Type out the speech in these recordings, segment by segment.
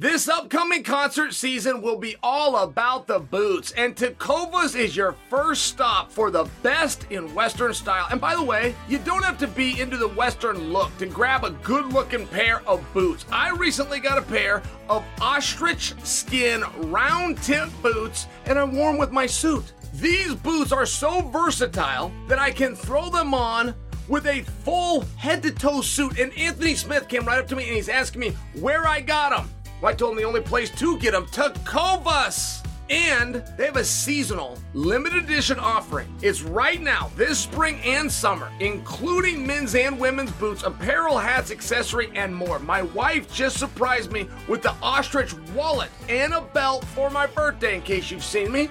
This upcoming concert season will be all about the boots, and Tecovas is your first stop for the best in Western style. And by the way, you don't have to be into the Western look to grab a good looking pair of boots. I recently got a pair of ostrich skin round tip boots, and I wore them with my suit. These boots are so versatile that I can throw them on with a full head to toe suit. And Anthony Smith came right up to me and he's asking me where I got them. Well, I told him the only place to get them, Tecovas. And they have a seasonal limited edition offering. It's right now, this spring and summer, including men's and women's boots, apparel, hats, accessory, and more. My wife just surprised me with the ostrich wallet and a belt for my birthday, in case you've seen me.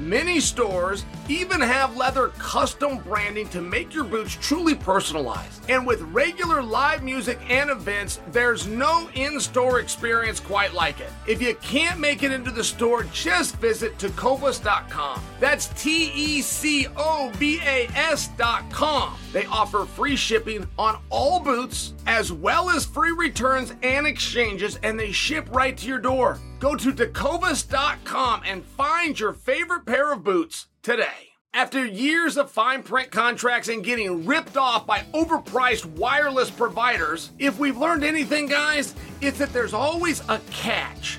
Many stores even have leather custom branding to make your boots truly personalized. And with regular live music and events, there's no in store experience quite like it. If you can't make it into the store, just visit tecovas.com. That's T E C O V A S.com. They offer free shipping on all boots, as well as free returns and exchanges, and they ship right to your door. Go to tecovas.com and find your favorite pair of boots today. After years of fine print contracts and getting ripped off by overpriced wireless providers, if we've learned anything, guys, it's that there's always a catch.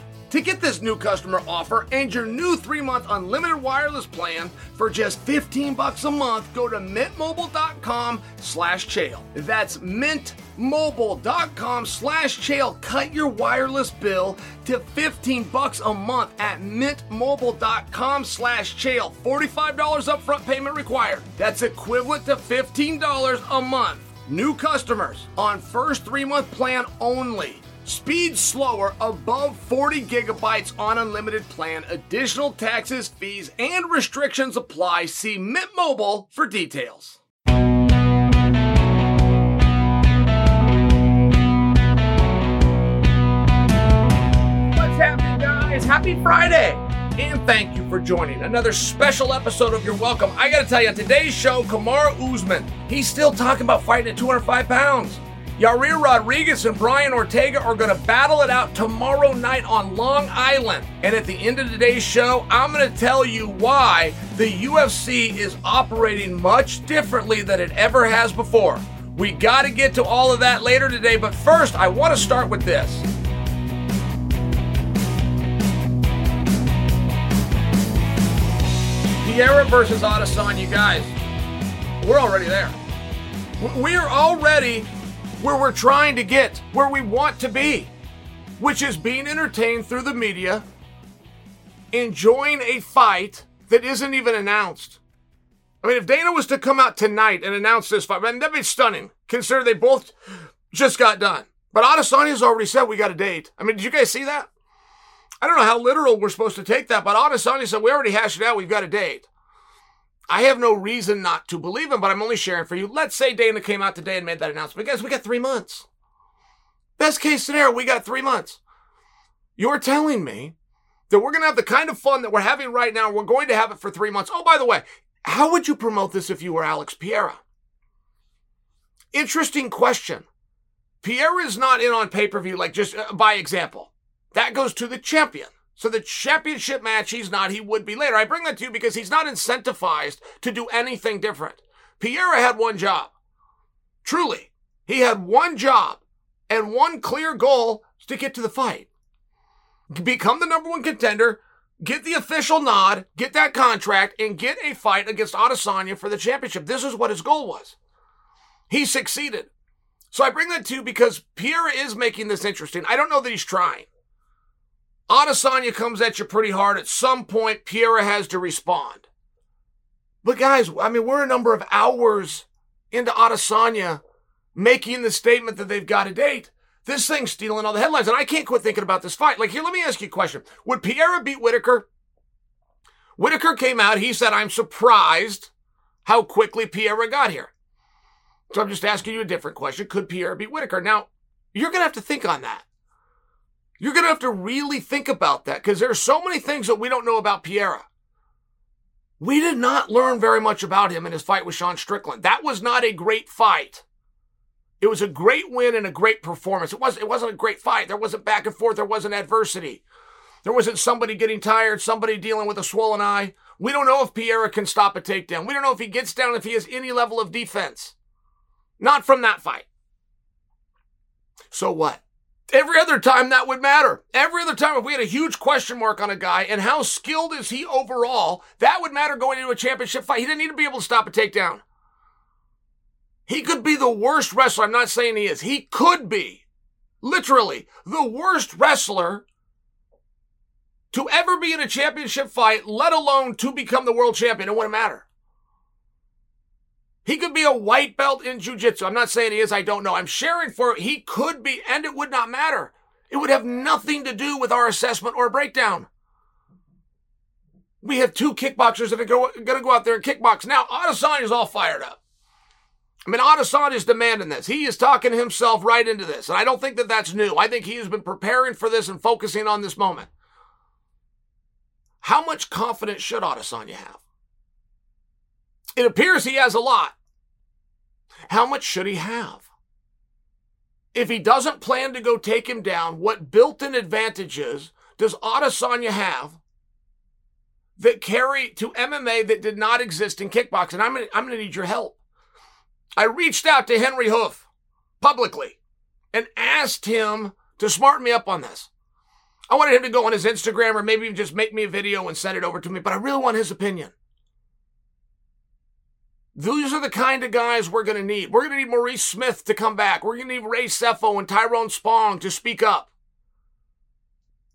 To get this new customer offer and your new 3-month unlimited wireless plan for just 15 bucks a month, go to mintmobile.com slash chael. That's mintmobile.com slash chael. Cut your wireless bill to 15 bucks a month at mintmobile.com slash chael. $45 upfront payment required. That's equivalent to $15 a month. New customers on first three-month plan only. Speed slower above 40 gigabytes on unlimited plan. Additional taxes, fees, and restrictions apply. See Mint Mobile for details. What's happening, guys? Happy Friday! And thank you for joining another special episode of Your Welcome. I gotta tell you, on today's show, Kamaru Usman, he's still talking about fighting at 205 pounds. Yair Rodriguez and Brian Ortega are going to battle it out tomorrow night on Long Island. And at the end of today's show, I'm going to tell you why the UFC is operating much differently than it ever has before. We got to get to all of that later today, but first, I want to start with this. Pereira versus Adesanya, you guys, we're already there. We're already where we're trying to get, where we want to be, which is being entertained through the media, enjoying a fight that isn't even announced. I mean, if Dana was to come out tonight and announce this fight, man, that'd be stunning, considering they both just got done. But Adesanya's already said we got a date. I mean, did you guys see that? I don't know how literal we're supposed to take that, but Adesanya said, we already hashed it out. We've got a date. I have no reason not to believe him, but I'm only sharing for you. Let's say Dana came out today and made that announcement. Guys, we got three months. Best case scenario, we got three months. You're telling me that we're going to have the kind of fun that we're having right now. We're going to have it for three months. Oh, by the way, how would you promote this if you were Alex Pereira? Interesting question. Pereira is not in on pay per view, like just uh, by example. That goes to the champion. So the championship match, he's not, he would be later. I bring that to you because he's not incentivized to do anything different. Pereira had one job. Truly. He had one job and one clear goal to get to the fight. Become the number one contender, get the official nod, get that contract, and get a fight against Adesanya for the championship. This is what his goal was. He succeeded. So I bring that to you because Pereira is making this interesting. I don't know that he's trying. Adesanya comes at you pretty hard. At some point, Pereira has to respond. But guys, I mean, we're a number of hours into Adesanya making the statement that they've got a date. This thing's stealing all the headlines, and I can't quit thinking about this fight. Like, here, let me ask you a question. Would Pereira beat Whittaker? Whittaker came out, he said, I'm surprised how quickly Pereira got here. So I'm just asking you a different question. Could Pereira beat Whittaker? Now, you're going to have to think on that. You're going to have to really think about that because there are so many things that we don't know about Pereira. We did not learn very much about him in his fight with Sean Strickland. That was not a great fight. It was a great win and a great performance. It, was, it wasn't a great fight. There wasn't back and forth. There wasn't adversity. There wasn't somebody getting tired, somebody dealing with a swollen eye. We don't know if Pereira can stop a takedown. We don't know if he gets down, if he has any level of defense. Not from that fight. So what? Every other time that would matter. Every other time, if we had a huge question mark on a guy and how skilled is he overall, that would matter going into a championship fight. He didn't need to be able to stop a takedown. He could be the worst wrestler. I'm not saying he is. He could be literally the worst wrestler to ever be in a championship fight, let alone to become the world champion. It wouldn't matter. He could be a white belt in jujitsu. I'm not saying he is. I don't know. I'm sharing for he could be, and it would not matter. It would have nothing to do with our assessment or breakdown. We have two kickboxers that are going to go out there and kickbox. Now, Adesanya is all fired up. I mean, Adesanya is demanding this. He is talking himself right into this. And I don't think that that's new. I think he has been preparing for this and focusing on this moment. How much confidence should Adesanya have? It appears he has a lot. How much should he have? If he doesn't plan to go take him down, what built in advantages does Adesanya have that carry to MMA that did not exist in kickboxing? And I'm gonna, I'm gonna need your help. I reached out to Henry Hooft publicly and asked him to smarten me up on this. I wanted him to go on his Instagram or maybe just make me a video and send it over to me, but I really want his opinion. These are the kind of guys we're going to need. We're going to need Maurice Smith to come back. We're going to need Ray Sefo and Tyrone Spong to speak up.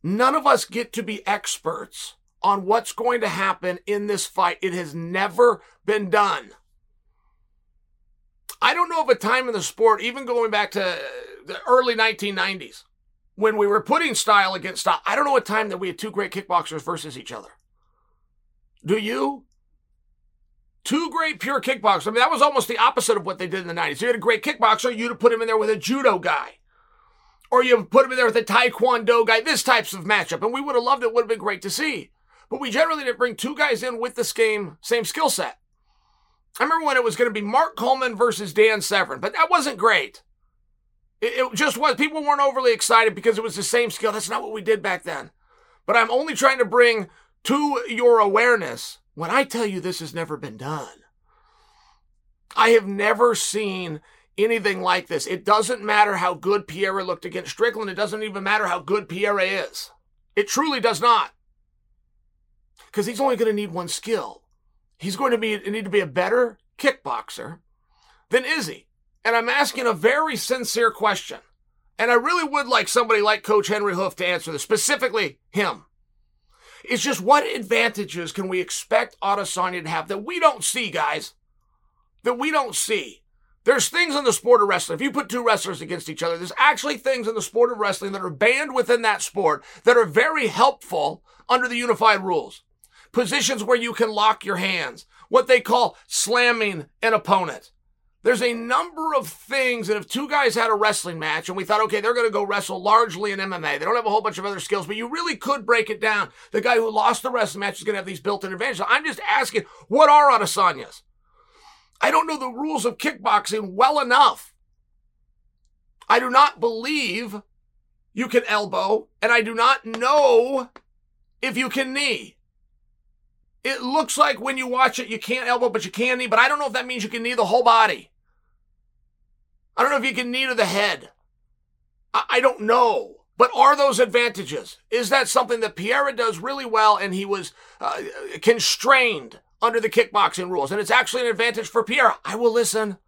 None of us get to be experts on what's going to happen in this fight. It has never been done. I don't know of a time in the sport, even going back to the early 1990s, when we were putting style against style. I don't know a time that we had two great kickboxers versus each other. Do you? Two great pure kickboxers. I mean, that was almost the opposite of what they did in the 90s. You had a great kickboxer, you'd put him in there with a judo guy. Or you put him in there with a taekwondo guy, this types of matchup. And we would have loved it, would have been great to see. But we generally didn't bring two guys in with the same, same skill set. I remember when it was going to be Mark Coleman versus Dan Severn, but that wasn't great. It, it, just was. People weren't overly excited because it was the same skill. That's not what we did back then. But I'm only trying to bring to your awareness when I tell you this has never been done, I have never seen anything like this. It doesn't matter how good Pierre looked against Strickland. It doesn't even matter how good Pierre is. It truly does not. Because he's only going to need one skill. He's going to be, need to be a better kickboxer than Izzy. And I'm asking a very sincere question. And I really would like somebody like Coach Henry Hooft to answer this, specifically him. It's just what advantages can we expect Adesanya to have that we don't see, guys? That we don't see. There's things in the sport of wrestling. If you put two wrestlers against each other, there's actually things in the sport of wrestling that are banned within that sport that are very helpful under the unified rules. Positions where you can lock your hands, what they call slamming an opponent. There's a number of things that if two guys had a wrestling match and we thought, okay, they're going to go wrestle largely in MMA. They don't have a whole bunch of other skills, but you really could break it down. The guy who lost the wrestling match is going to have these built-in advantages. I'm just asking, what are Adesanya's? I don't know the rules of kickboxing well enough. I do not believe you can elbow, and I do not know if you can knee. It looks like when you watch it, you can't elbow, but you can knee, but I don't know if that means you can knee the whole body. I don't know if you can knee to the head. I, I don't know. But are those advantages? Is that something that Pereira does really well and he was uh, constrained under the kickboxing rules. And it's actually an advantage for Pierre. I will listen.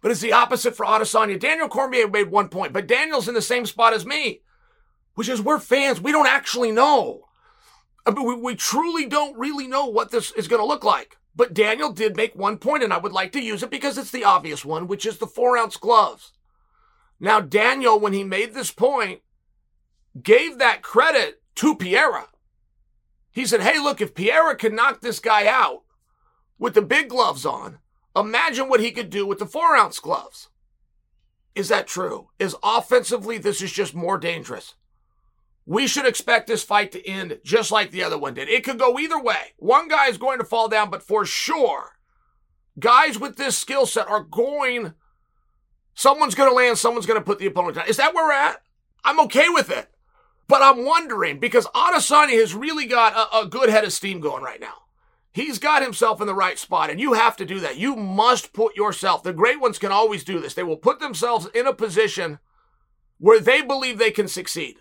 But it's the opposite for Adesanya. Daniel Cormier made one point, but Daniel's in the same spot as me, which is we're fans. We don't actually know. I mean, we, we truly don't really know what this is going to look like. But Daniel did make one point, and I would like to use it because it's the obvious one, which is the four ounce gloves. Now, Daniel, when he made this point, gave that credit to Pereira. He said, Hey, look, if Pereira can knock this guy out with the big gloves on, imagine what he could do with the four ounce gloves. Is that true? Is offensively, this is just more dangerous? We should expect this fight to end just like the other one did. It could go either way. One guy is going to fall down, but for sure, guys with this skill set are going, someone's going to land, someone's going to put the opponent down. Is that where we're at? I'm okay with it. But I'm wondering because Adesanya has really got a, a good head of steam going right now. He's got himself in the right spot, and you have to do that. You must put yourself, the great ones can always do this. They will put themselves in a position where they believe they can succeed.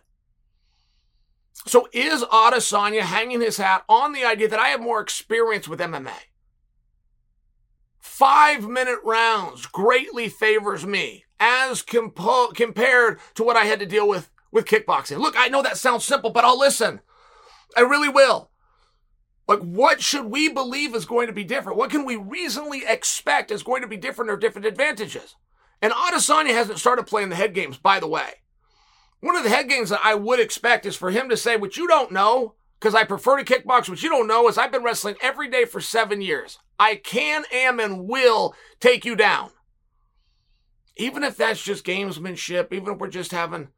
So is Adesanya hanging his hat on the idea that I have more experience with MMA? Five minute rounds greatly favors me as compo- compared to what I had to deal with with kickboxing. Look, I know that sounds simple, but I'll listen. I really will. Like, what should we believe is going to be different? What can we reasonably expect is going to be different or different advantages? And Adesanya hasn't started playing the head games, by the way. One of the head games that I would expect is for him to say, what you don't know, because I prefer to kickbox, what you don't know is I've been wrestling every day for seven years. I can, am, and will take you down. Even if that's just gamesmanship, even if we're just having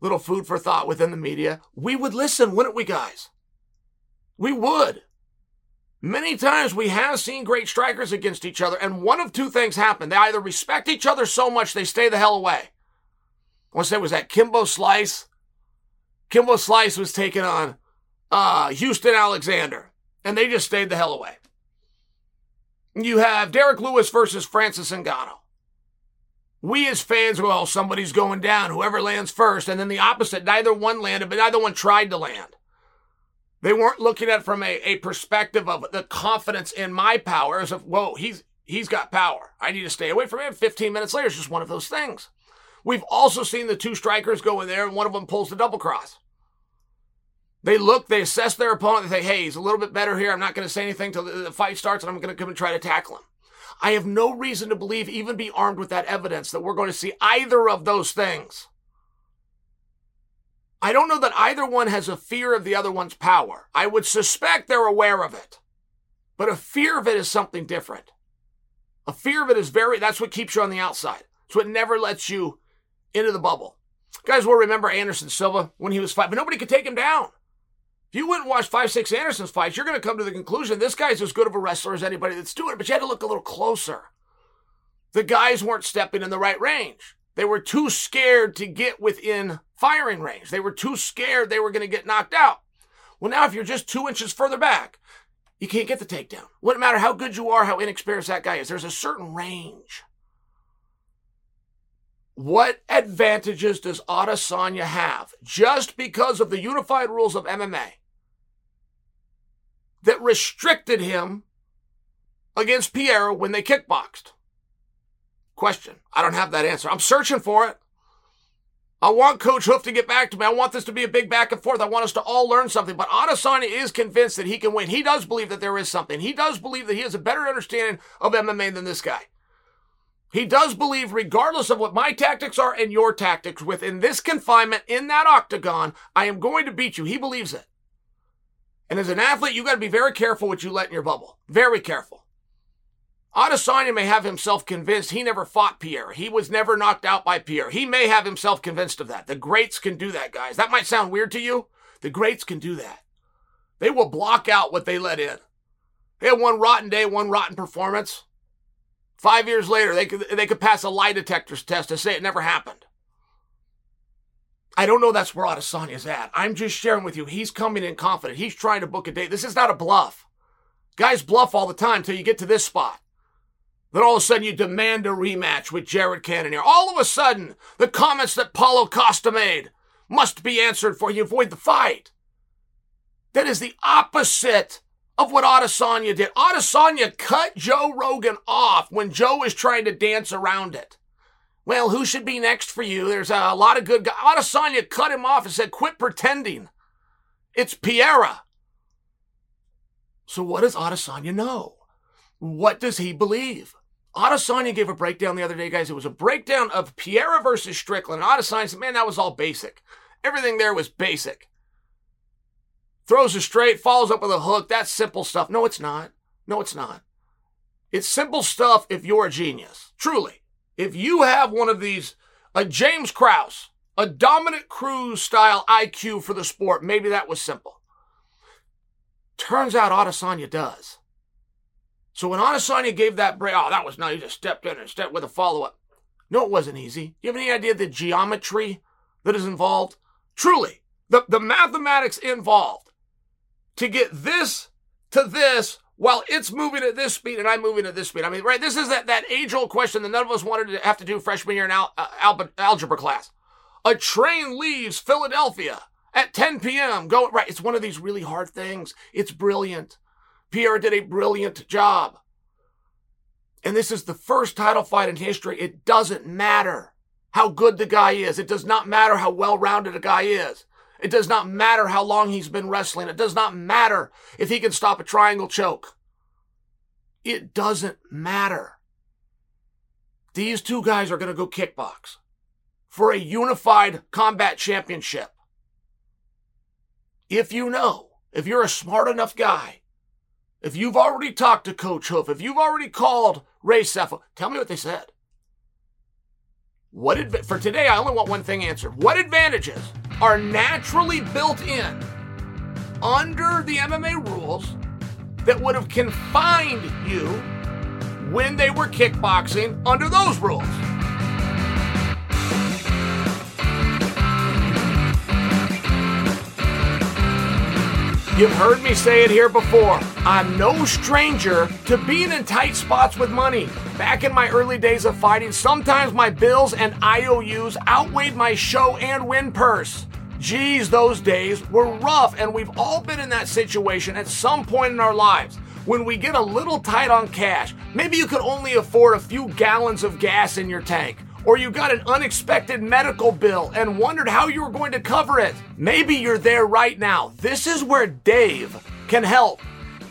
little food for thought within the media, we would listen, wouldn't we, guys? We would. Many times we have seen great strikers against each other, and one of two things happen. They either respect each other so much they stay the hell away. To say, was that Kimbo Slice? Kimbo Slice was taking on uh, Houston Alexander, and they just stayed the hell away. You have Derrick Lewis versus Francis Ngannou we as fans, well, somebody's going down, whoever lands first. And then the opposite, neither one landed, but neither one tried to land. They weren't looking at from a, a perspective of the confidence in my powers of, whoa, he's, he's got power. I need to stay away from him. 15 minutes later, it's just one of those things. We've also seen the two strikers go in there and one of them pulls the double cross. They look, they assess their opponent, they say, hey, he's a little bit better here. I'm not going to say anything till the fight starts and I'm going to come and try to tackle him. I have no reason to believe, even be armed with that evidence, that we're going to see either of those things. I don't know that either one has a fear of the other one's power. I would suspect they're aware of it. But a fear of it is something different. A fear of it is very, that's what keeps you on the outside. It's what never lets you into the bubble. Guys will remember Anderson Silva when he was fighting, but nobody could take him down. If you went and watched five, six Anderson's fights, you're going to come to the conclusion this guy's as good of a wrestler as anybody that's doing it, but you had to look a little closer. The guys weren't stepping in the right range. They were too scared to get within firing range. They were too scared they were going to get knocked out. Well, now if you're just two inches further back, you can't get the takedown. Wouldn't matter how good you are, how inexperienced that guy is. There's a certain range. What advantages does Adesanya have just because of the unified rules of MMA that restricted him against Pierre when they kickboxed? Question. I don't have that answer. I'm searching for it. I want Coach Hooft to get back to me. I want this to be a big back and forth. I want us to all learn something. But Adesanya is convinced that he can win. He does believe that there is something. He does believe that he has a better understanding of MMA than this guy. He does believe, regardless of what my tactics are and your tactics, within this confinement in that octagon, I am going to beat you. He believes it. And as an athlete, you got to be very careful what you let in your bubble. Very careful. Adesanya may have himself convinced he never fought Pierre. He was never knocked out by Pierre. He may have himself convinced of that. The greats can do that, guys. That might sound weird to you. The greats can do that. They will block out what they let in. They had one rotten day, one rotten performance. Five years later, they could, they could pass a lie detector's test to say it never happened. I don't know that's where Adesanya's at. I'm just sharing with you. He's coming in confident. He's trying to book a date. This is not a bluff. Guys bluff all the time until you get to this spot. Then all of a sudden you demand a rematch with Jared Cannonier. All of a sudden, the comments that Paulo Costa made must be answered for you avoid the fight. That is the opposite of what Adesanya did. Adesanya cut Joe Rogan off when Joe was trying to dance around it. Well, who should be next for you? There's a lot of good guys. Adesanya cut him off and said, quit pretending. It's Pereira. So what does Adesanya know? What does he believe? Adesanya gave a breakdown the other day, guys. It was a breakdown of Pereira versus Strickland. And Adesanya said, man, that was all basic. Everything there was basic. Throws a straight, follows up with a hook. That's simple stuff. No, it's not. No, it's not. It's simple stuff if you're a genius. Truly. If you have one of these, a James Krause, a dominant Cruz style IQ for the sport, maybe that was simple. Turns out Adesanya does. So when Adesanya gave that break, oh, that was nice. He just stepped in and stepped with a follow up. No, it wasn't easy. Do you have any idea the geometry that is involved? Truly, the, the mathematics involved to get this to this while it's moving at this speed and I'm moving at this speed. I mean, right? This is that, that age old question that none of us wanted to have to do freshman year in al- uh, al- algebra class. A train leaves Philadelphia at 10 p.m. Go right. It's one of these really hard things. It's brilliant. Pierre did a brilliant job. And this is the first title fight in history. It doesn't matter how good the guy is. It does not matter how well rounded a guy is. It does not matter how long he's been wrestling. It does not matter if he can stop a triangle choke. It doesn't matter. These two guys are going to go kickbox for a unified combat championship. If you know, if you're a smart enough guy if you've already talked to Coach Hooft, if you've already called Ray Sefo, tell me what they said. What adv- for today? I only want one thing answered. What advantages are naturally built in under the MMA rules that would have confined you when they were kickboxing under those rules? You've heard me say it here before. I'm no stranger to being in tight spots with money. Back in my early days of fighting, sometimes my bills and IOUs outweighed my show and win purse. Geez, those days were rough, and we've all been in that situation at some point in our lives. When we get a little tight on cash, maybe you could only afford a few gallons of gas in your tank or you got an unexpected medical bill and wondered how you were going to cover it. Maybe you're there right now. This is where Dave can help.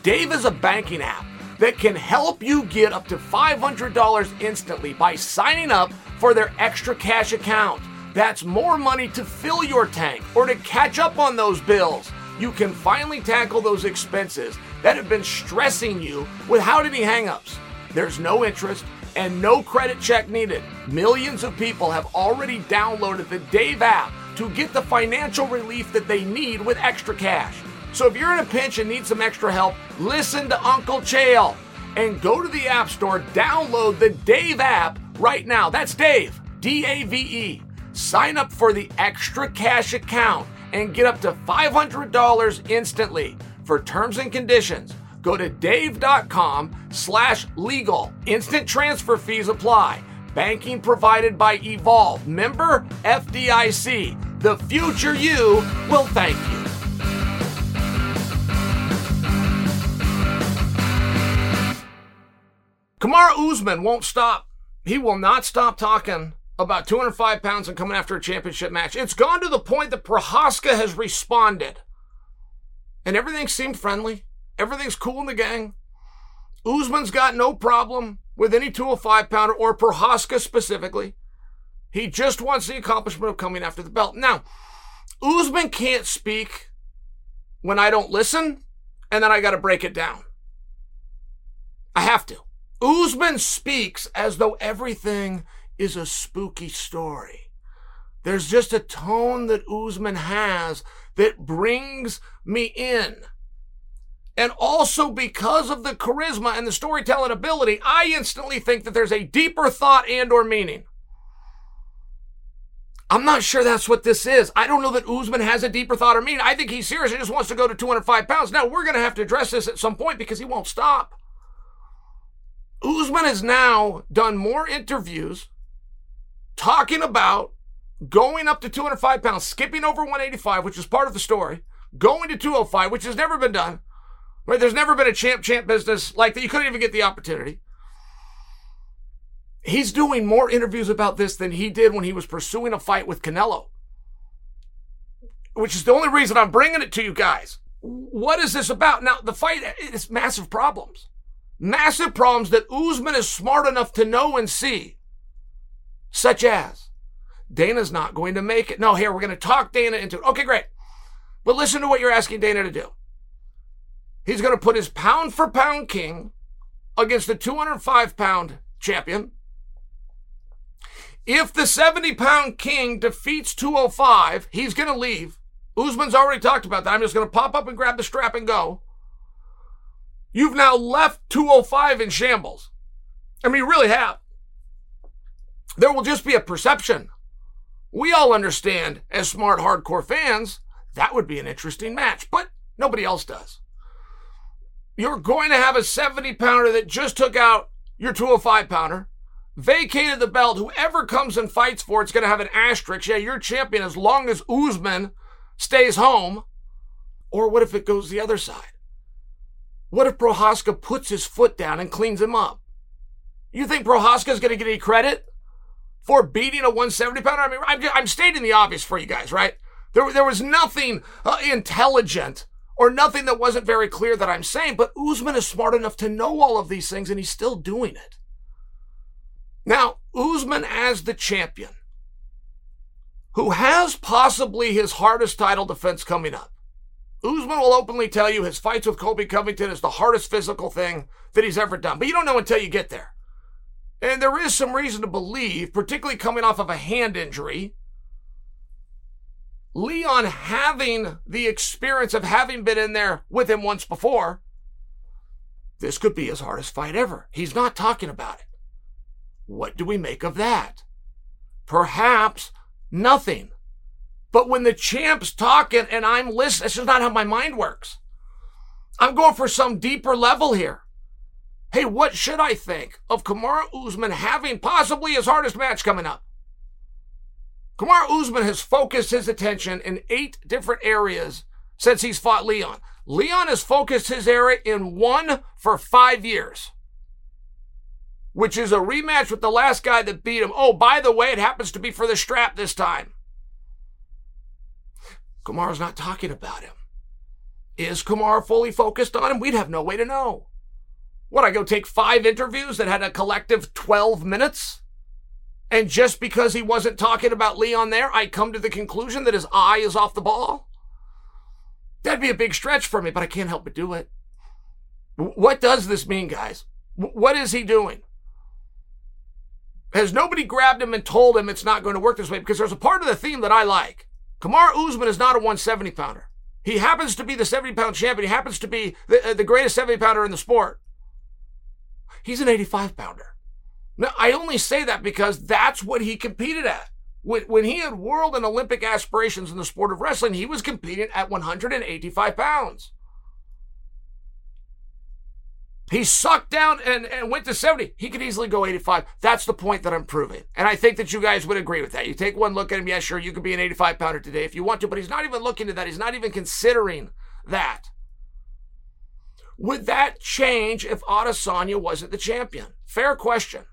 Dave is a banking app that can help you get up to $500 instantly by signing up for their extra cash account. That's more money to fill your tank or to catch up on those bills. You can finally tackle those expenses that have been stressing you without any hangups. There's no interest and no credit check needed. Millions of people have already downloaded the Dave app to get the financial relief that they need with extra cash. So if you're in a pinch and need some extra help, listen to Uncle Chael and go to the App Store, download the Dave app right now. That's Dave, D A V E. Sign up for the extra cash account and get up to $500 instantly. For terms and conditions, Go to dave.com slash legal. Instant transfer fees apply. Banking provided by Evolve. Member FDIC. The future you will thank you. Kamaru Usman won't stop. He will not stop talking about 205 pounds and coming after a championship match. It's gone to the point that Prochazka has responded. And everything seemed friendly. Everything's cool in the gang. Usman's got no problem with any 205 pounder or Prochazka specifically. He just wants the accomplishment of coming after the belt. Now, Usman can't speak when I don't listen, and then I got to break it down. I have to. Usman speaks as though everything is a spooky story. There's just a tone that Usman has that brings me in. And also because of the charisma and the storytelling ability, I instantly think that there's a deeper thought and or meaning. I'm not sure that's what this is. I don't know that Usman has a deeper thought or meaning. I think he's serious and just wants to go to 205 pounds. Now, we're going to have to address this at some point because he won't stop. Usman has now done more interviews talking about going up to 205 pounds, skipping over 185, which is part of the story, going to 205, which has never been done. Right? There's never been a champ champ business like that. You couldn't even get the opportunity. He's doing more interviews about this than he did when he was pursuing a fight with Canelo. Which is the only reason I'm bringing it to you guys. What is this about? Now, the fight is massive problems. Massive problems that Usman is smart enough to know and see. Such as, Dana's not going to make it. No, here, we're going to talk Dana into it. Okay, great. But listen to what you're asking Dana to do. He's going to put his pound for pound king against the 205 pound champion if the 70 pound king defeats 205, he's going to leave. Usman's already talked about that. I'm just going to pop up and grab the strap and go. You've now left 205 in shambles. I mean, you really have. There will just be a perception. We all understand, as smart hardcore fans, that would be an interesting match, but nobody else does. You're going to have a 70 pounder that just took out your 205 pounder vacated the belt. Whoever comes and fights for it's going to have an asterisk. Yeah, you're champion as long as Usman stays home. Or what if it goes the other side? What if Prochazka puts his foot down and cleans him up? You think Prochazka is going to get any credit for beating a 170 pounder? I mean, I'm, I'm stating the obvious for you guys, right? There, there was nothing uh, intelligent or nothing that wasn't very clear that I'm saying, but Usman is smart enough to know all of these things and he's still doing it. Now, Usman as the champion, who has possibly his hardest title defense coming up. Usman will openly tell you his fights with Colby Covington is the hardest physical thing that he's ever done. But you don't know until you get there. And there is some reason to believe, particularly coming off of a hand injury, Leon having the experience of having been in there with him once before, this could be his hardest fight ever. He's not talking about it. What do we make of that? Perhaps nothing. But when the champ's talking and I'm listening, this is not how my mind works. I'm going for some deeper level here. Hey, what should I think of Kamaru Usman having possibly his hardest match coming up? Kamaru Usman has focused his attention in eight different areas since he's fought Leon. Leon has focused his area in one for five years which is a rematch with the last guy that beat him. Oh, by the way, it happens to be for the strap this time. Kamaru's not talking about him. Is Kamaru fully focused on him? We'd have no way to know. What, I go take five interviews that had a collective 12 minutes? And just because he wasn't talking about Leon there, I come to the conclusion that his eye is off the ball? That'd be a big stretch for me, but I can't help but do it. What does this mean, guys? What is he doing? Has nobody grabbed him and told him it's not going to work this way? Because there's a part of the theme that I like. Kamaru Usman is not a 170 pounder. He happens to be the 70 pound champion. He happens to be the, uh, the greatest 70 pounder in the sport. He's an 85 pounder. Now, I only say that because that's what he competed at. When, he had world and Olympic aspirations in the sport of wrestling, he was competing at 185 pounds. He sucked down and, and went to 70. He could easily go 85. That's the point that I'm proving. And I think that you guys would agree with that. You take one look at him, yeah, sure, you could be an 85 pounder today if you want to, but he's not even looking at that. He's not even considering that. Would that change if Adesanya wasn't the champion? Fair question.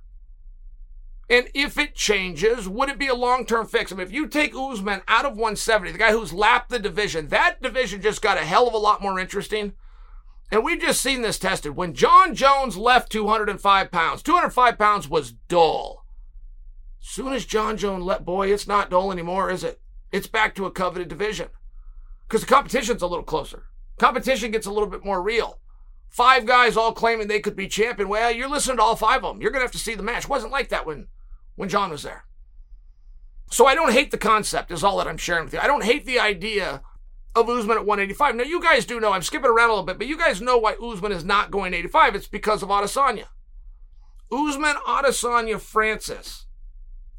And if it changes, would it be a long term fix? I mean, if you take Usman out of 170, the guy who's lapped the division, that division just got a hell of a lot more interesting And we've just seen this tested. When Jon Jones left 205 pounds, 205 pounds was dull. Soon as Jon Jones left, boy, it's not dull anymore, is it? It's back to a coveted division. Because the competition's a little closer. Competition gets a little bit more real. Five guys all claiming they could be champion. Well, you're listening to all five of them. You're going to have to see the match. Wasn't like that when, when Jon was there. So I don't hate the concept, is all that I'm sharing with you. I don't hate the idea of Usman at 185. Now, you guys do know, I'm skipping around a little bit, but you guys know why Usman is not going 85. It's because of Adesanya. Usman, Adesanya, Francis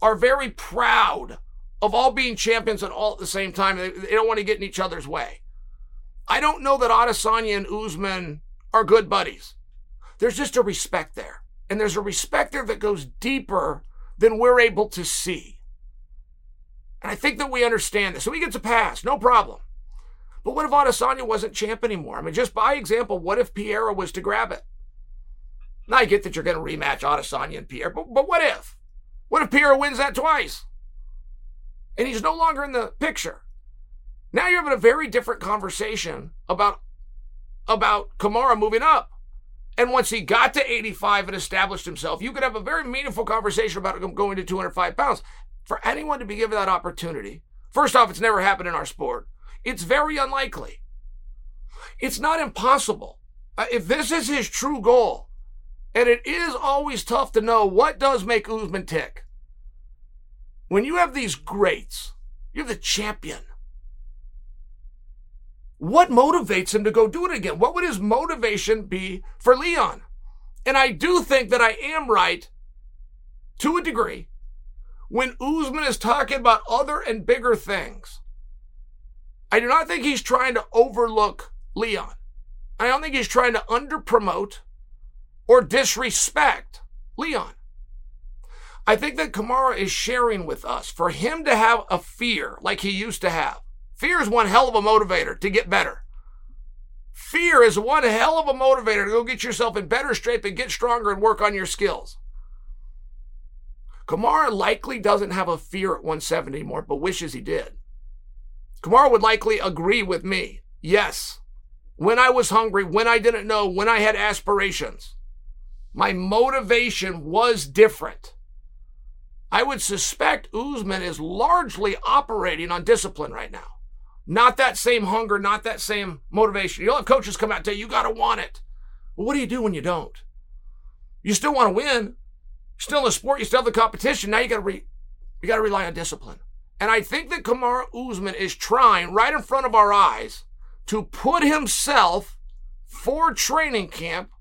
are very proud of all being champions and all at the same time. They, they don't want to get in each other's way. I don't know that Adesanya and Usman are good buddies. There's just a respect there. And there's a respect there that goes deeper than we're able to see. And I think that we understand this. So he gets a pass, no problem. But what if Adesanya wasn't champ anymore? I mean, just by example, what if Pereira was to grab it? Now I get that you're going to rematch Adesanya and Pierre, but, but what if? What if Pereira wins that twice? And he's no longer in the picture. Now you're having a very different conversation about, about Kamaru moving up. And once he got to 85 and established himself, you could have a very meaningful conversation about him going to 205 pounds. For anyone to be given that opportunity, first off, it's never happened in our sport. It's very unlikely. It's not impossible. Uh, if this is his true goal, and it is always tough to know what does make Usman tick. When you have these greats, you have the champion. What motivates him to go do it again? What would his motivation be for Leon? And I do think that I am right to a degree when Usman is talking about other and bigger things. I do not think he's trying to overlook Leon. I don't think he's trying to underpromote or disrespect Leon. I think that Kamaru is sharing with us for him to have a fear like he used to have. Fear is one hell of a motivator to get better. Fear is one hell of a motivator to go get yourself in better shape and get stronger and work on your skills. Kamaru likely doesn't have a fear at 170 anymore, but wishes he did. Kamaru would likely agree with me. Yes, when I was hungry, when I didn't know, when I had aspirations, my motivation was different. I would suspect Usman is largely operating on discipline right now. Not that same hunger, not that same motivation. You'll have coaches come out and tell you, you got to want it. Well, what do you do when you don't? You still want to win. You're still in the sport. You still have the competition. Now you got to re- you got to rely on discipline. And I think that Kamaru Usman is trying right in front of our eyes to put himself for training camp,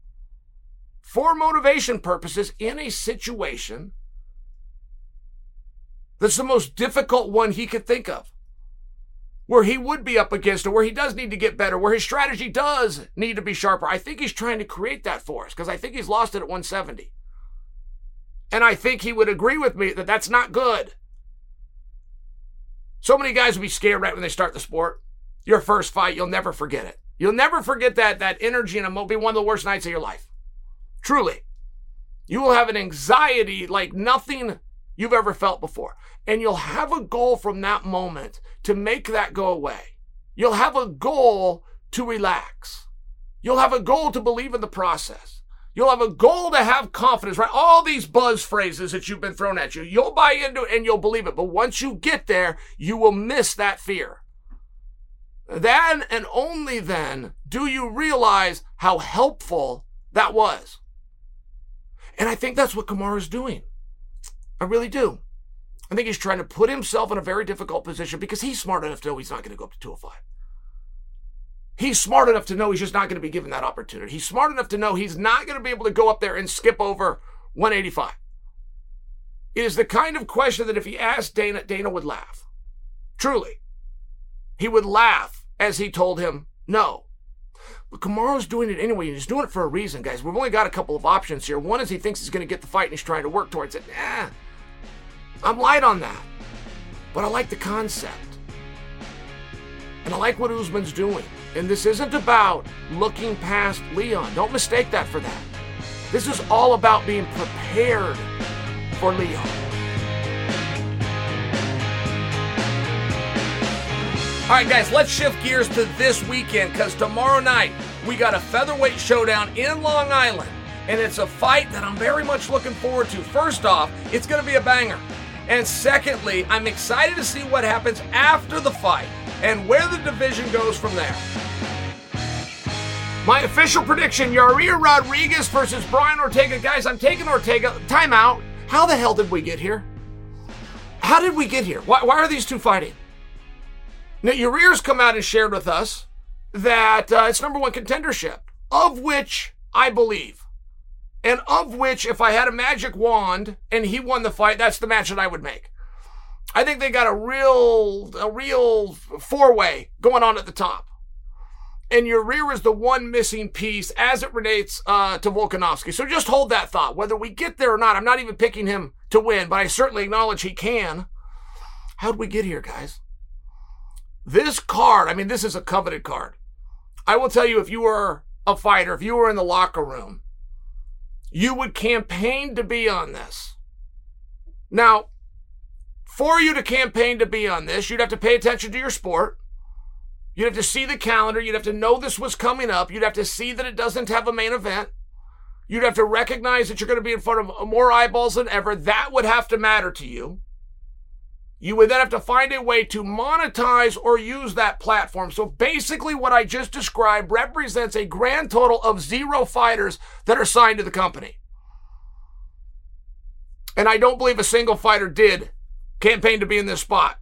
for motivation purposes, in a situation that's the most difficult one he could think of. Where he would be up against it, where he does need to get better, where his strategy does need to be sharper. I think he's trying to create that for us because I think he's lost it at 170. And I think he would agree with me that that's not good. So many guys will be scared right when they start the sport. Your first fight, you'll never forget it. You'll never forget that that energy and it'll be one of the worst nights of your life. Truly. You will have an anxiety like nothing you've ever felt before. And you'll have a goal from that moment to make that go away. You'll have a goal to relax. You'll have a goal to believe in the process. You'll have a goal to have confidence, right? All these buzz phrases that you've been thrown at you. You'll buy into it and you'll believe it. But once you get there, you will miss that fear. Then and only then do you realize how helpful that was. And I think that's what Kamaru's doing. I really do. I think he's trying to put himself in a very difficult position because he's smart enough to know he's not going to go up to 205. He's smart enough to know he's just not going to be given that opportunity. He's smart enough to know he's not going to be able to go up there and skip over 185. It is the kind of question that if he asked Dana, Dana would laugh. Truly. He would laugh as he told him no. But Kamaru's doing it anyway, and he's doing it for a reason, guys. We've only got a couple of options here. One is he thinks he's going to get the fight and he's trying to work towards it. I'm light on that. But I like the concept. And I like what Usman's doing. And this isn't about looking past Leon. Don't mistake that for that. This is all about being prepared for Leon. All right, guys, let's shift gears to this weekend because tomorrow night we got a featherweight showdown in Long Island, and it's a fight that I'm very much looking forward to. First off, it's going to be a banger. And secondly, I'm excited to see what happens after the fight and where the division goes from there. My official prediction Yair Rodriguez versus Brian Ortega. Guys, I'm taking Ortega. Timeout. How the hell did we get here? How did we get here? Why, why are these two fighting? Now, Yair's come out and shared with us that uh, it's number one contendership, of which I believe, and of which, if I had a magic wand and he won the fight, that's the match that I would make. I think they got a real, a real four way going on at the top. And Yair is the one missing piece as it relates uh, to Volkanovski. So just hold that thought. Whether we get there or not, I'm not even picking him to win, but I certainly acknowledge he can. How'd we get here, guys? This card, I mean, this is a coveted card. I will tell you, if you were a fighter, if you were in the locker room, you would campaign to be on this. Now, for you to campaign to be on this, you'd have to pay attention to your sport. You'd have to see the calendar. You'd have to know this was coming up. You'd have to see that it doesn't have a main event. You'd have to recognize that you're going to be in front of more eyeballs than ever. That would have to matter to you. You would then have to find a way to monetize or use that platform. So basically, what I just described represents a grand total of zero fighters that are signed to the company. And I don't believe a single fighter did campaign to be in this spot.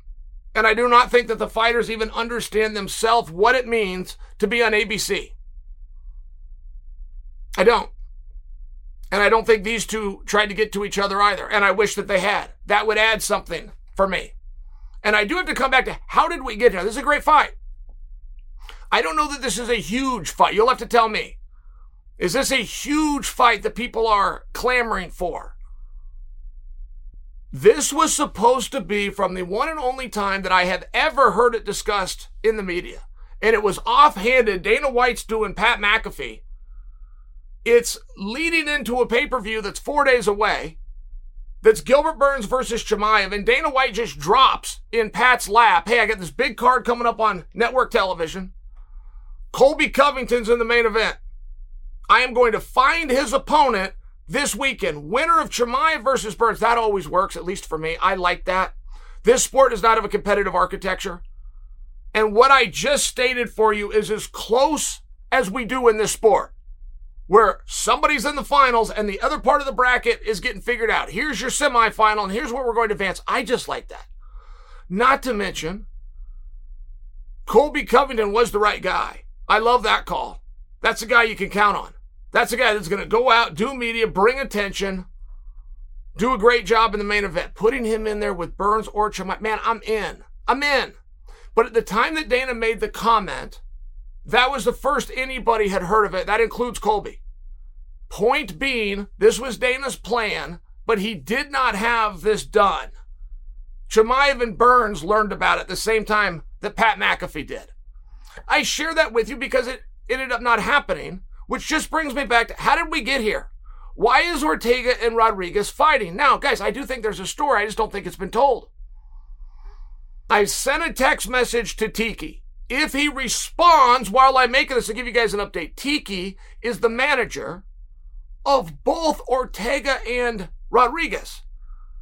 And I do not think that the fighters even understand themselves what it means to be on ABC. I don't. And I don't think these two tried to get to each other either. And I wish that they had. That would add something for me. And I do have to come back to how did we get here? This is a great fight. I don't know that this is a huge fight. You'll have to tell me. Is this a huge fight that people are clamoring for? This was supposed to be from the one and only time that I have ever heard it discussed in the media. And it was offhanded. Dana White's doing Pat McAfee. It's leading into a pay per view that's four days away that's Gilbert Burns versus Chimaev, and Dana White just drops in Pat's lap. Hey, I got this big card coming up on network television. Colby Covington's in the main event. I am going to find his opponent this weekend. Winner of Chimaev versus Burns. That always works, at least for me. I like that. This sport does not have a competitive architecture. And what I just stated for you is as close as we do in this sport where somebody's in the finals and the other part of the bracket is getting figured out. Here's your semifinal and here's where we're going to advance. I just like that. Not to mention, Colby Covington was the right guy. I love that call. That's a guy you can count on. That's a guy that's going to go out, do media, bring attention, do a great job in the main event. Putting him in there with Burns or Chimaev, man, I'm in. I'm in. But at the time that Dana made the comment, that was the first anybody had heard of it. That includes Colby. Point being, this was Dana's plan, but he did not have this done. Chimaev and Burns learned about it the same time that Pat McAfee did. I share that with you because it ended up not happening, which just brings me back to how did we get here? Why is Ortega and Rodriguez fighting? Now, guys, I do think there's a story. I just don't think it's been told. I sent a text message to Tiki. If he responds while I'm making this to give you guys an update, Tiki is the manager of both Ortega and Rodriguez.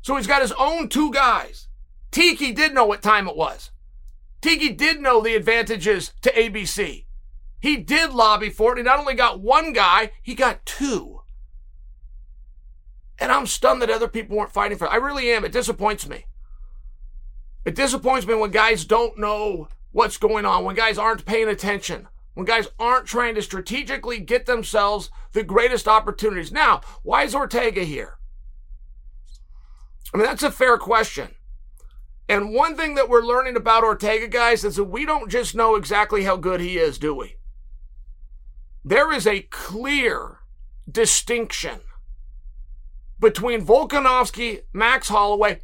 So he's got his own two guys. Tiki did know what time it was. Tiki did know the advantages to ABC. He did lobby for it. He not only got one guy, he got two. And I'm stunned that other people weren't fighting for it. I really am. It disappoints me. It disappoints me when guys don't know what's going on, when guys aren't paying attention when guys aren't trying to strategically get themselves the greatest opportunities. Now, why is Ortega here? I mean, that's a fair question. And one thing that we're learning about Ortega, guys, is that we don't just know exactly how good he is, do we? There is a clear distinction between Volkanovski, Max Holloway,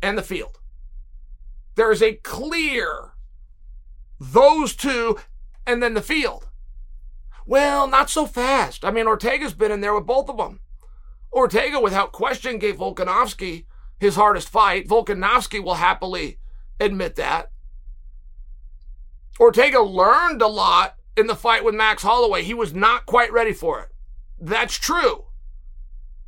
and the field. There is a clear those two and then the field. Well, not so fast. I mean, Ortega's been in there with both of them. Ortega, without question, gave Volkanovski his hardest fight. Volkanovski will happily admit that. Ortega learned a lot in the fight with Max Holloway. He was not quite ready for it. That's true.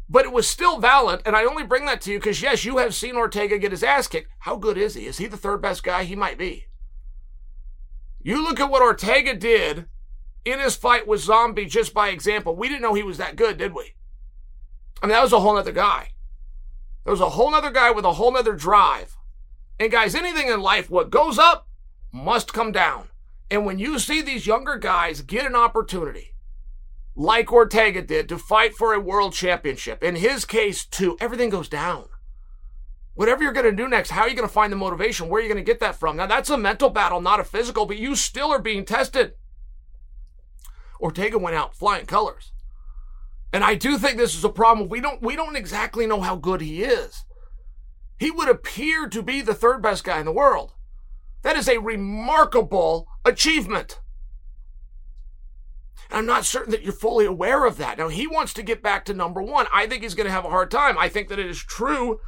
But it was still valid, and I only bring that to you because, yes, you have seen Ortega get his ass kicked. How good is he? Is he the third best guy? He might be. You look at what Ortega did in his fight with Zombie just by example. We didn't know he was that good, did we? I mean, that was a whole other guy. There was a whole other guy with a whole other drive. And guys, anything in life, what goes up must come down. And when you see these younger guys get an opportunity, like Ortega did, to fight for a world championship, in his case, too, everything goes down. Whatever you're going to do next, how are you going to find the motivation? Where are you going to get that from? Now, that's a mental battle, not a physical, but you still are being tested. Ortega went out flying colors. And I do think this is a problem. We don't we don't exactly know how good he is. He would appear to be the third best guy in the world. That is a remarkable achievement. And I'm not certain that you're fully aware of that. Now, he wants to get back to number one. I think he's going to have a hard time. I think that it is true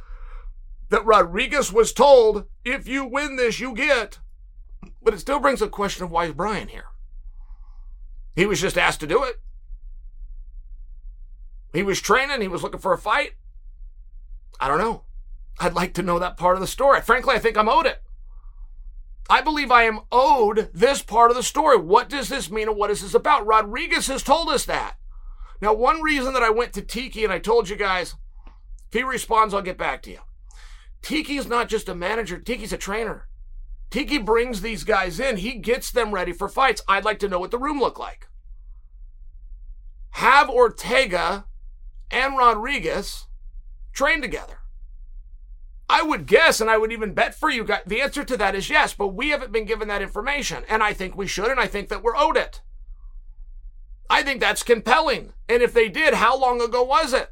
that Rodriguez was told, if you win this, you get. But it still brings a question of why is Brian here? He was just asked to do it. He was training, he was looking for a fight. I don't know. I'd like to know that part of the story. Frankly, I think I'm owed it. I believe I am owed this part of the story. What does this mean and what is this about? Rodriguez has told us that. Now, one reason that I went to Tiki and I told you guys, if he responds, I'll get back to you. Tiki's not just a manager, Tiki's a trainer. Tiki brings these guys in, he gets them ready for fights. I'd like to know what the room looked like. Have Ortega and Rodriguez train together? I would guess, and I would even bet for you guys, the answer to that is yes, but we haven't been given that information. And I think we should, and I think that we're owed it. I think that's compelling. And if they did, how long ago was it?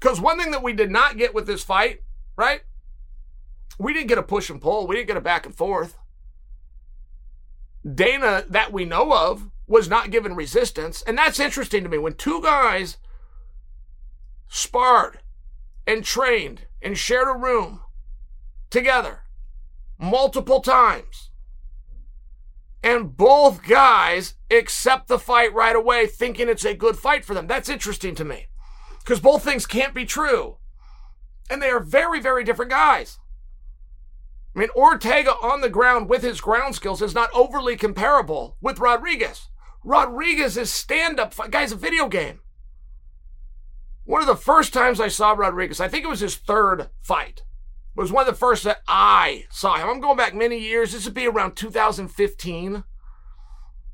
Because one thing that we did not get with this fight, right? We didn't get a push and pull, we didn't get a back and forth. Dana, that we know of, was not given resistance. And that's interesting to me. When two guys sparred and trained and shared a room together multiple times. And both guys accept the fight right away, thinking it's a good fight for them. That's interesting to me because both things can't be true. And they are very, very different guys. I mean, Ortega on the ground with his ground skills is not overly comparable with Rodriguez. Rodriguez is stand up, guy's a video game. One of the first times I saw Rodriguez, I think it was his third fight, it was one of the first that I saw him. I'm going back many years. This would be around 2015,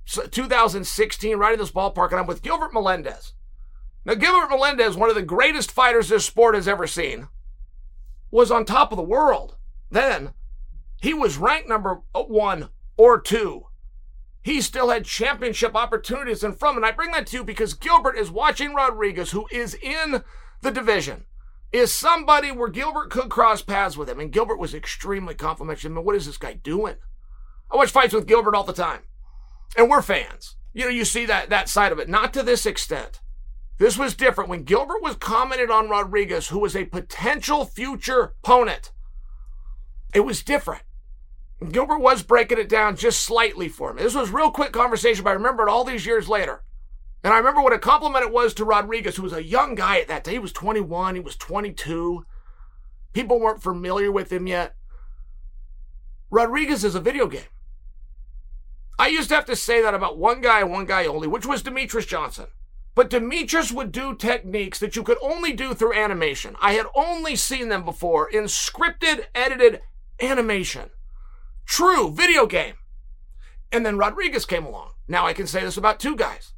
2016, right in this ballpark, and I'm with Gilbert Melendez. Now, Gilbert Melendez, one of the greatest fighters this sport has ever seen, was on top of the world. Then he was ranked number one or two he still had championship opportunities in front. And I bring that to you because Gilbert is watching Rodriguez, who is in the division, is somebody where Gilbert could cross paths with him. And Gilbert was extremely complimentary. I mean, what is this guy doing? I watch fights with Gilbert all the time. And we're fans. You know, you see that, that side of it. Not to this extent. This was different. When Gilbert was commented on Rodriguez, who was a potential future opponent, it was different. Gilbert was breaking it down just slightly for me. This was real quick conversation, but I remember it all these years later. And I remember what a compliment it was to Rodriguez, who was a young guy at that day. He was 21, he was 22. People weren't familiar with him yet. Rodriguez is a video game. I used to have to say that about one guy one guy only, which was Demetrious Johnson. But Demetrious would do techniques that you could only do through animation. I had only seen them before in scripted, edited animation. True video game. And then Rodriguez came along. Now I can say this about two guys.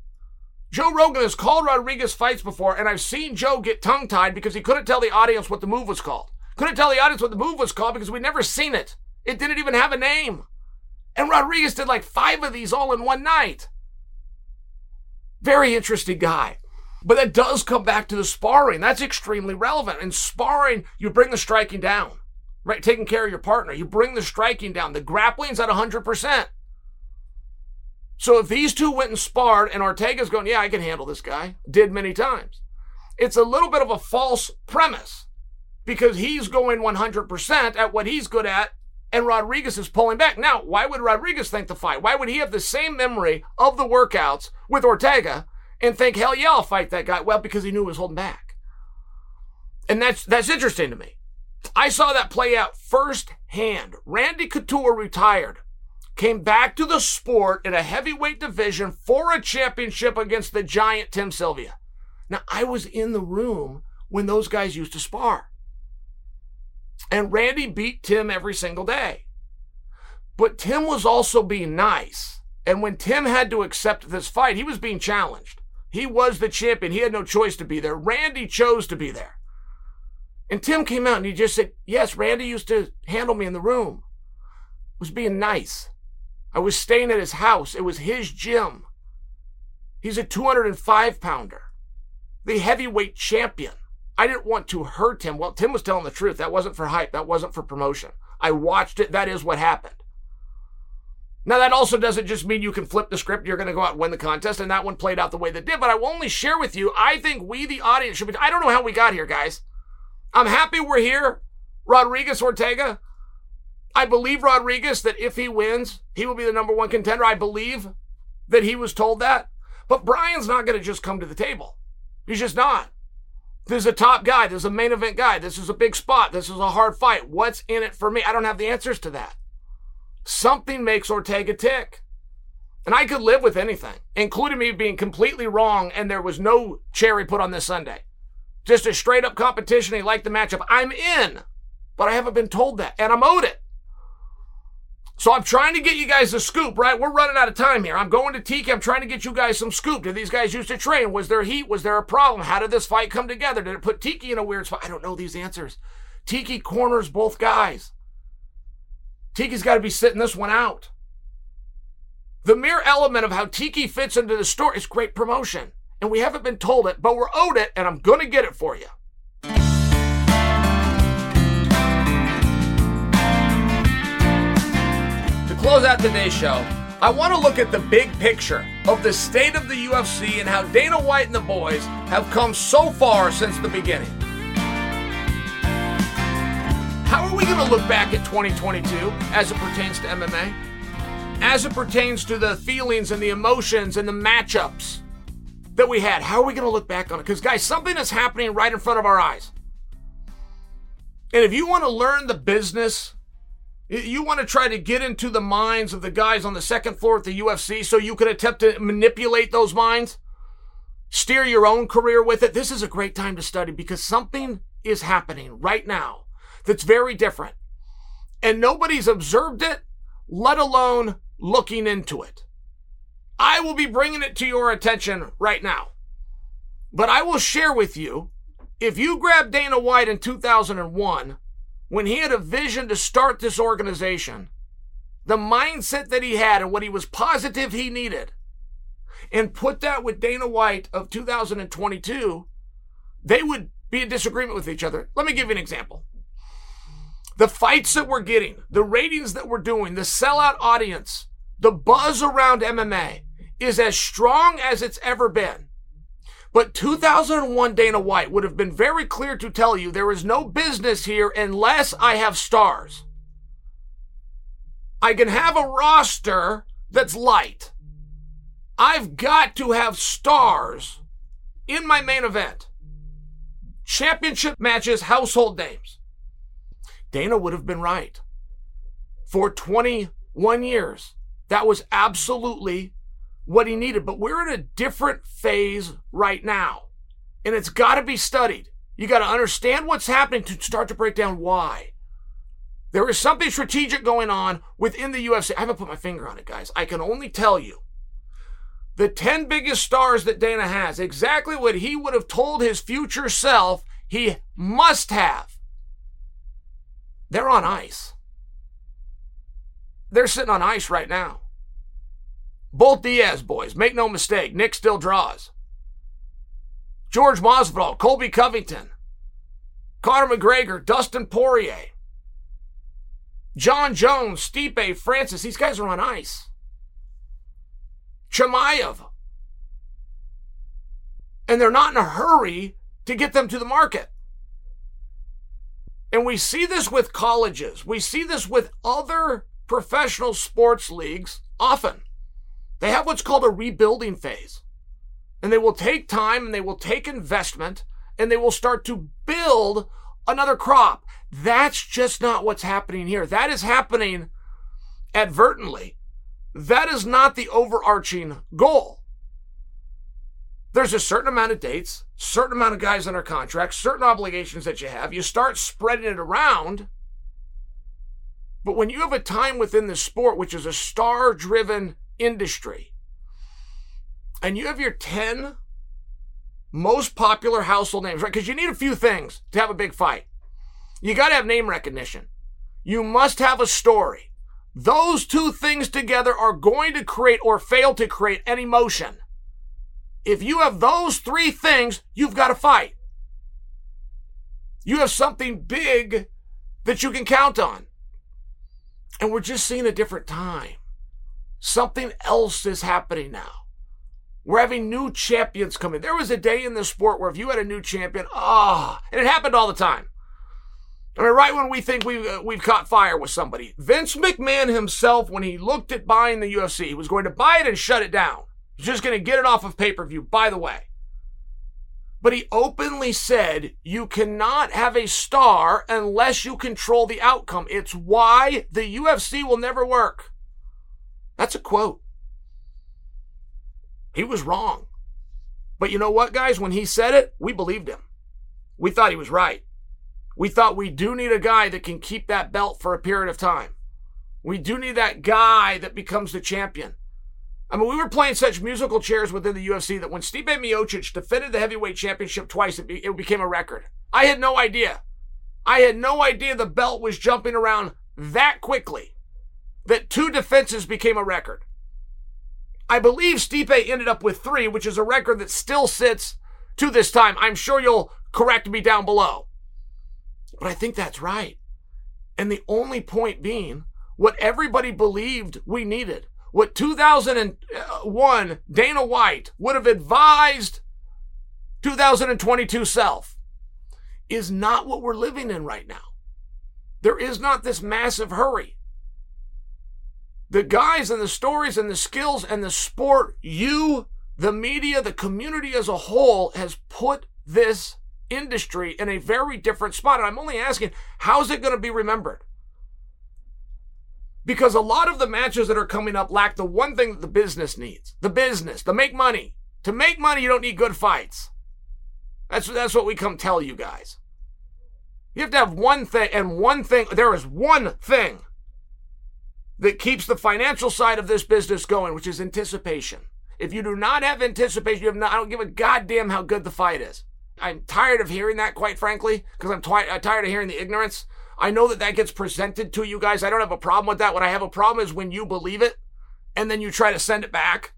Joe Rogan has called Rodriguez fights before, and I've seen Joe get tongue tied because he couldn't tell the audience what the move was called. Couldn't tell the audience what the move was called because we'd never seen it. It didn't even have a name. And Rodriguez did like five of these all in one night. Very interesting guy. But that does come back to the sparring. That's extremely relevant. In sparring, you bring the striking down right? Taking care of your partner. You bring the striking down. The grappling's at 100%. So if these two went and sparred and Ortega's going, yeah, I can handle this guy, did many times, it's a little bit of a false premise because he's going 100% at what he's good at and Rodriguez is pulling back. Now, why would Rodriguez think the fight? Why would he have the same memory of the workouts with Ortega and think, hell yeah, I'll fight that guy? Well, because he knew he was holding back. And that's that's interesting to me. I saw that play out firsthand. Randy Couture retired, came back to the sport in a heavyweight division for a championship against the giant Tim Sylvia. Now, I was in the room when those guys used to spar. And Randy beat Tim every single day. But Tim was also being nice. And when Tim had to accept this fight, he was being challenged. He was the champion. He had no choice to be there. Randy chose to be there. And Tim came out and he just said, Yes, Randy used to handle me in the room. was being nice. I was staying at his house. It was his gym. He's a 205 pounder, the heavyweight champion. I didn't want to hurt him. Well, Tim was telling the truth. That wasn't for hype. That wasn't for promotion. I watched it. That is what happened. Now, that also doesn't just mean you can flip the script, you're going to go out and win the contest, and that one played out the way that did. But I will only share with you, I think we, the audience, should be. I don't know how we got here, guys. I'm happy we're here. Rodriguez Ortega. I believe Rodriguez that if he wins, he will be the number one contender. I believe that he was told that. But Brian's not going to just come to the table. He's just not. This is a top guy. This is a main event guy. This is a big spot. This is a hard fight. What's in it for me? I don't have the answers to that. Something makes Ortega tick. And I could live with anything, including me being completely wrong and there was no cherry put on this sundae. Just a straight up competition. He liked the matchup. I'm in, but I haven't been told that, and I'm owed it. So I'm trying to get you guys a scoop, right? We're running out of time here. I'm going to Tiki. I'm trying to get you guys some scoop. Did these guys used to train? Was there heat? Was there a problem? How did this fight come together? Did it put Tiki in a weird spot? I don't know these answers. Tiki corners both guys. Tiki's got to be sitting this one out. The mere element of how Tiki fits into the story is great promotion and we haven't been told it, but we're owed it, and I'm going to get it for you. Close out today's show, I want to look at the big picture of the state of the UFC and how Dana White and the boys have come so far since the beginning. How are we going to look back at 2022 as it pertains to MMA? As it pertains to the feelings and the emotions and the matchups that we had. How are we going to look back on it? Because, guys, something is happening right in front of our eyes. And if you want to learn the business, you want to try to get into the minds of the guys on the second floor at the UFC so you can attempt to manipulate those minds, steer your own career with it, this is a great time to study because something is happening right now that's very different. And nobody's observed it, let alone looking into it. I will be bringing it to your attention right now. But I will share with you if you grab Dana White in 2001, when he had a vision to start this organization, the mindset that he had and what he was positive he needed, and put that with Dana White of 2022, they would be in disagreement with each other. Let me give you an example. The fights that we're getting, the ratings that we're doing, the sellout audience, the buzz around MMA is as strong as it's ever been. But 2001 Dana White would have been very clear to tell you there is no business here unless I have stars. I can have a roster that's light. I've got to have stars in my main event. Championship matches, household names. Dana would have been right. For 21 years, that was absolutely what he needed. But we're in a different phase right now. And it's got to be studied. You got to understand what's happening to start to break down why. There is something strategic going on within the UFC. I haven't put my finger on it, guys. I can only tell you the 10 biggest stars that Dana has, exactly what he would have told his future self he must have. They're on ice. They're sitting on ice right now. Both Diaz boys, make no mistake, Nick still draws. George Masvidal, Colby Covington, Conor McGregor, Dustin Poirier, Jon Jones, Stipe, Francis, these guys are on ice. Chimaev. And they're not in a hurry to get them to the market. And we see this with colleges. We see this with other professional sports leagues often. They have what's called a rebuilding phase. And they will take time and they will take investment and they will start to build another crop. That's just not what's happening here. That is happening advertently. That is not the overarching goal. There's a certain amount of dates, certain amount of guys under contract, certain obligations that you have. You start spreading it around. But when you have a time within the sport, which is a star driven industry, and you have your 10 most popular household names, right? Because you need a few things to have a big fight. You got to have name recognition. You must have a story. Those two things together are going to create or fail to create an emotion. If you have those three things, you've got to fight. You have something big that you can count on. And we're just seeing a different time. Something else is happening now. We're having new champions coming. There was a day in the sport where if you had a new champion, ah, oh, and it happened all the time. I mean, right when we think we've, uh, we've caught fire with somebody, Vince McMahon himself, when he looked at buying the UFC, he was going to buy it and shut it down. He's just going to get it off of pay per view, by the way. But he openly said you cannot have a star unless you control the outcome. It's why the UFC will never work. That's a quote. He was wrong. But you know what, guys? When he said it, we believed him. We thought he was right. We thought we do need a guy that can keep that belt for a period of time. We do need that guy that becomes the champion. I mean, we were playing such musical chairs within the UFC that when Stipe Miocic defended the heavyweight championship twice, it, be, it became a record. I had no idea. I had no idea the belt was jumping around that quickly that two defenses became a record. I believe Stipe ended up with three, which is a record that still sits to this time. I'm sure you'll correct me down below. But I think that's right. And the only point being what everybody believed we needed what 2001 Dana White would have advised 2022 self is not what we're living in right now. There is not this massive hurry. The guys and the stories and the skills and the sport, you, the media, the community as a whole has put this industry in a very different spot. And I'm only asking, how's it going to be remembered? because a lot of the matches that are coming up lack the one thing that the business needs the business, to make money. To make money, you don't need good fights. That's, that's what we come tell you guys. You have to have one thing, and one thing, there is one thing that keeps the financial side of this business going, which is anticipation. If you do not have anticipation, you have not, I don't give a goddamn how good the fight is. I'm tired of hearing that, quite frankly, because I'm, twi- I'm tired of hearing the ignorance. I know that that gets presented to you guys. I don't have a problem with that. What I have a problem is when you believe it and then you try to send it back.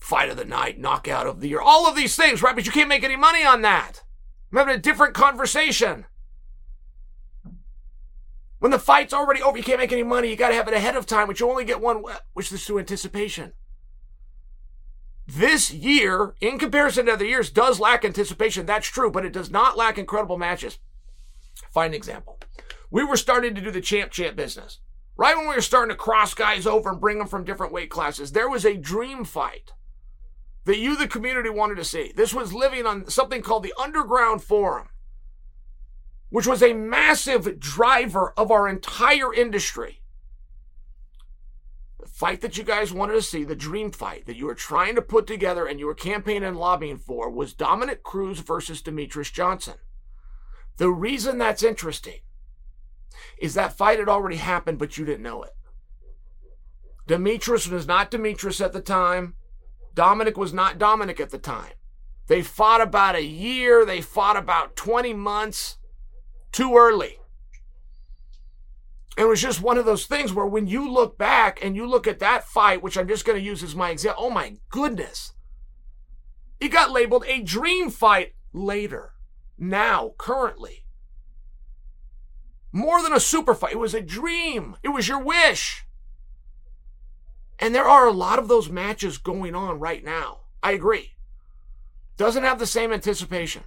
Fight of the night, knockout of the year, all of these things, right? But you can't make any money on that. I'm having a different conversation. When the fight's already over, you can't make any money. You got to have it ahead of time, which you only get one, which is through anticipation. This year, in comparison to other years, does lack anticipation. That's true, but it does not lack incredible matches. Find an example. We were starting to do the champ champ business. Right when we were starting to cross guys over and bring them from different weight classes, there was a dream fight that you, the community, wanted to see. This was living on something called the Underground Forum, which was a massive driver of our entire industry The fight that you guys wanted to see, the dream fight that you were trying to put together and you were campaigning and lobbying for, was Dominick Cruz versus Demetrious Johnson. The reason that's interesting is that fight had already happened, but you didn't know it. Demetrious was not Demetrious at the time. Dominick was not Dominick at the time. They fought about a year, they fought about 20 months too early. It was just one of those things where when you look back and you look at that fight, which I'm just going to use as my example, oh my goodness. It got labeled a dream fight later, now, currently. More than a super fight. It was a dream. It was your wish. And there are a lot of those matches going on right now. I agree. Doesn't have the same anticipation.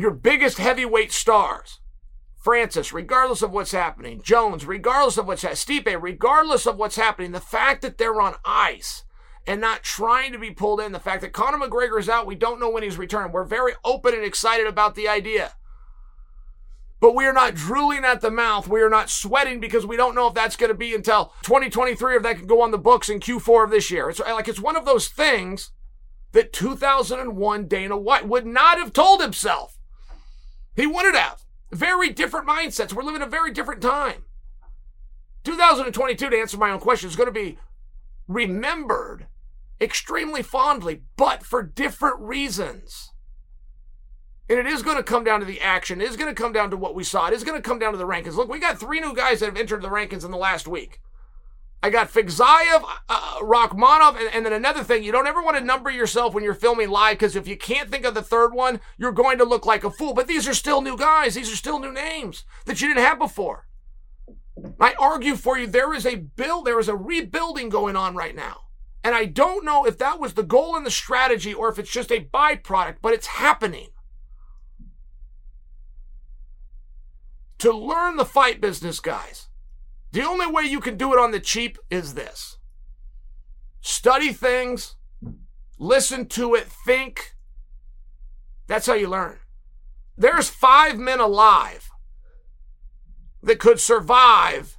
Your biggest heavyweight stars, Francis, regardless of what's happening, Jones, regardless of what's happening, Stipe, regardless of what's happening, the fact that they're on ice and not trying to be pulled in, the fact that Conor McGregor is out, we don't know when he's returning. We're very open and excited about the idea. But we are not drooling at the mouth. We are not sweating because we don't know if that's going to be until 2023 or if that can go on the books in Q4 of this year. It's like it's one of those things that 2001 Dana White would not have told himself. He wouldn't have. Very different mindsets. We're living a very different time. 2022, to answer my own question, is going to be remembered extremely fondly, but for different reasons. And it is going to come down to the action. It is going to come down to what we saw. It is going to come down to the rankings. Look, we got three new guys that have entered the rankings in the last week. I got Fiziev, uh, Rakhmonov, and, and, then another thing, you don't ever want to number yourself when you're filming live because if you can't think of the third one, you're going to look like a fool. But these are still new guys. These are still new names that you didn't have before. I argue for you, there is a build, there is a rebuilding going on right now. And I don't know if that was the goal and the strategy or if it's just a byproduct, but it's happening. To learn the fight business, guys, the only way you can do it on the cheap is this study things, listen to it, think. That's how you learn. There's five men alive that could survive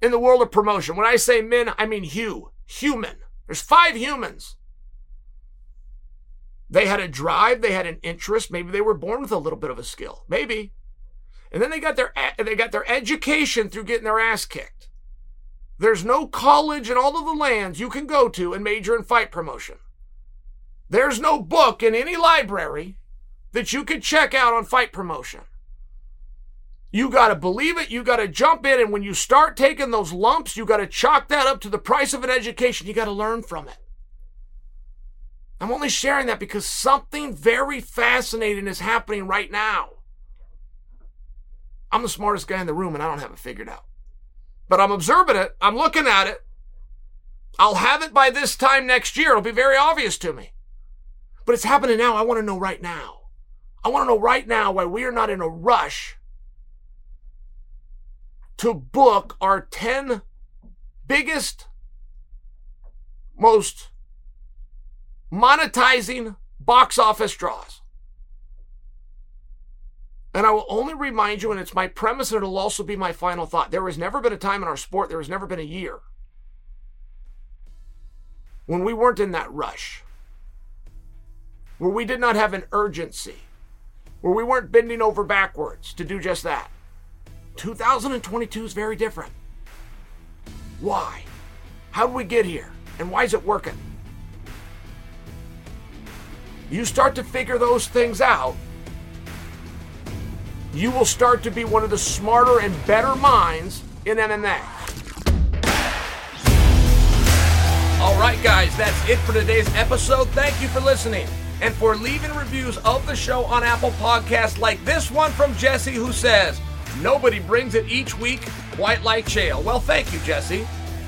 in the world of promotion. When I say men, I mean Hugh, human. There's five humans. They had a drive, they had an interest, maybe they were born with a little bit of a skill. Maybe. And then they got their they got their education through getting their ass kicked. There's no college in all of the lands you can go to and major in fight promotion. There's no book in any library that you could check out on fight promotion. You got to believe it. You got to jump in. And when you start taking those lumps, you got to chalk that up to the price of an education. You got to learn from it. I'm only sharing that because something very fascinating is happening right now. I'm the smartest guy in the room and I don't have it figured out. But I'm observing it. I'm looking at it. I'll have it by this time next year. It'll be very obvious to me. But it's happening now. I want to know right now. I want to know right now why we are not in a rush to book our 10 biggest, most monetizing box office draws. And I will only remind you, and it's my premise, and it'll also be my final thought. There has never been a time in our sport, there has never been a year when we weren't in that rush, where we did not have an urgency, where we weren't bending over backwards to do just that. 2022 is very different. Why? How did we get here? And why is it working? You start to figure those things out, you will start to be one of the smarter and better minds in MMA. All right, guys, that's it for today's episode. Thank you for listening and for leaving reviews of the show on Apple Podcasts, like this one from Jesse, who says, Nobody brings it each week quite like Chael. Well, thank you, Jesse.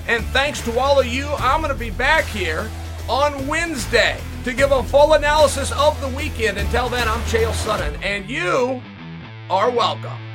And thanks to all of you, I'm going to be back here on Wednesday to give a full analysis of the weekend. Until then, I'm Chael Sonnen, and you are welcome.